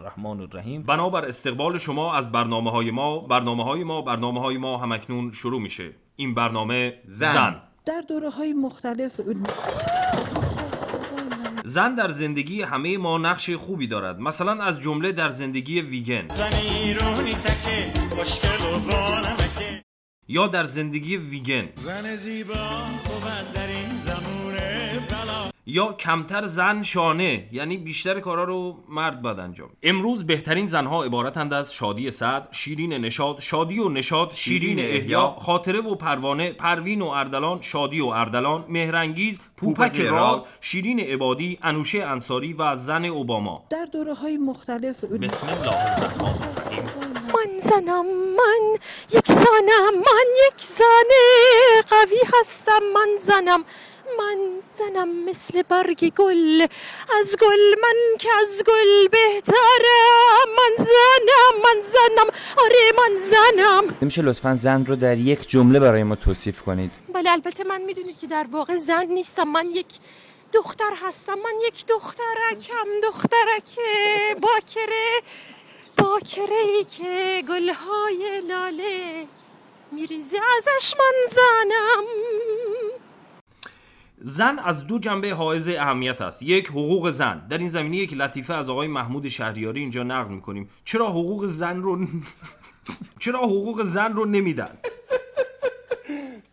الرحمن الرحیم. بنابر استقبال شما از برنامه های ما برنامه های ما برنامه های ما همکنون شروع میشه. این برنامه زن, زن. در دوره های مختلف زن در زندگی همه ما نقش خوبی دارد. مثلا از جمله در زندگی ویگن. یا در زندگی ویگن. زن زیبا در این یا کمتر زن شانه یعنی بیشتر کارا رو مرد باید انجام. امروز بهترین زنها عبارتند از شادی صد شیرین نشاد شادی و نشاد شیرین احیا. خاطره و پروانه پروین و اردلان شادی و اردلان مهرنگیز پوپک راد شیرین عبادی انوشه انصاری و زن اوباما. در دوره های مختلف بسم الله الرحمن الرحیم. من زنم من یک زنم من یک زنه قوی هستم من زنم من زنم مثل برگ گل از گل من که از گل بهترم من زنم من زنم آره من زنم. میشه لطفا زن رو در یک جمله برای ما توصیف کنید؟ بله البته من می‌دونید که در واقع زن نیستم. من یک دختر هستم. من یک دخترکم. دخترک باکره. باکره ای که گلهای لاله میریزه. ازش من زنم. زن از دو جنبه حائز اهمیت است. یک حقوق زن. در این زمینه یک لطیفه از آقای محمود شهریاری اینجا نقل می‌کنیم. چرا حقوق زن رو چرا حقوق زن رو نمیدن؟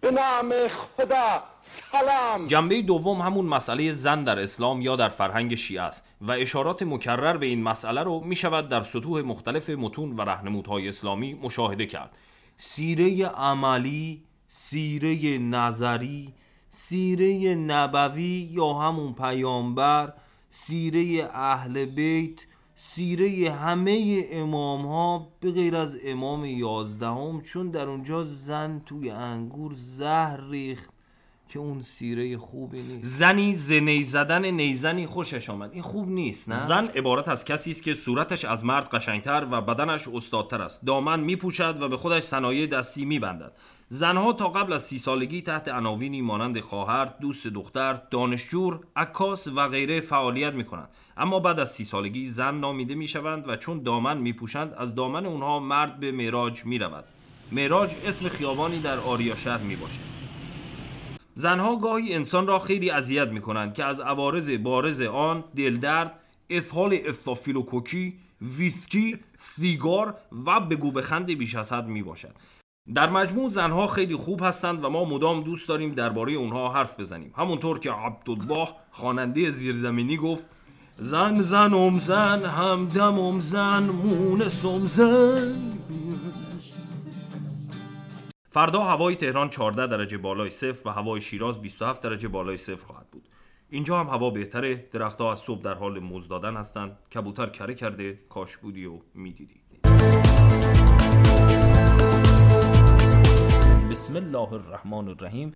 به نام خدا سلام. جنبه دوم همون مسئله زن در اسلام یا در فرهنگ شیعه است و اشارات مکرر به این مسئله رو می شود در سطوح مختلف متون و رهنمودهای اسلامی مشاهده کرد. سیره عملی سیره نظری سیره نبوی یا همون پیامبر سیره اهل بیت سیره همه امام ها به غیر از امام یازدهم چون در اونجا زن توی انگور زهر ریخت. که اون سیره خوبی نیست زنی زنی زدن نیزنی خوشش آمد این خوب نیست نه زن عبارت از کسی است که صورتش از مرد قشنگتر و بدنش استادتر است دامن میپوشد و به خودش صنایع دستی میبندد زنها تا قبل از سی سالگی تحت عناوینی مانند خواهر، دوست دختر، دانشجور، عکاس و غیره فعالیت می کنند. اما بعد از سی سالگی زن نامیده می شوند و چون دامن می پوشند از دامن اونها مرد به معراج می رود. معراج اسم خیابانی در آریا شهر می باشد. زنها گاهی انسان را خیلی اذیت می کنند که از عوارض بارز آن دلدرد، اسهال استافیلوکوکی، ویسکی، سیگار و بگو بخند بیش از حد می باشد. در مجموع زنها خیلی خوب هستند و ما مدام دوست داریم درباره اونها حرف بزنیم همونطور که عبدالله خواننده زیرزمینی گفت زن زن ام زن همدم ام زن مونسم زن فردا هوای تهران 14 درجه بالای صفر و هوای شیراز 27 درجه بالای صفر خواهد بود. اینجا هم هوا بهتره درختها از صبح در حال موز دادن هستند. کبوتر کره کرده کاش بودی و می‌دیدی. بسم الله الرحمن الرحیم.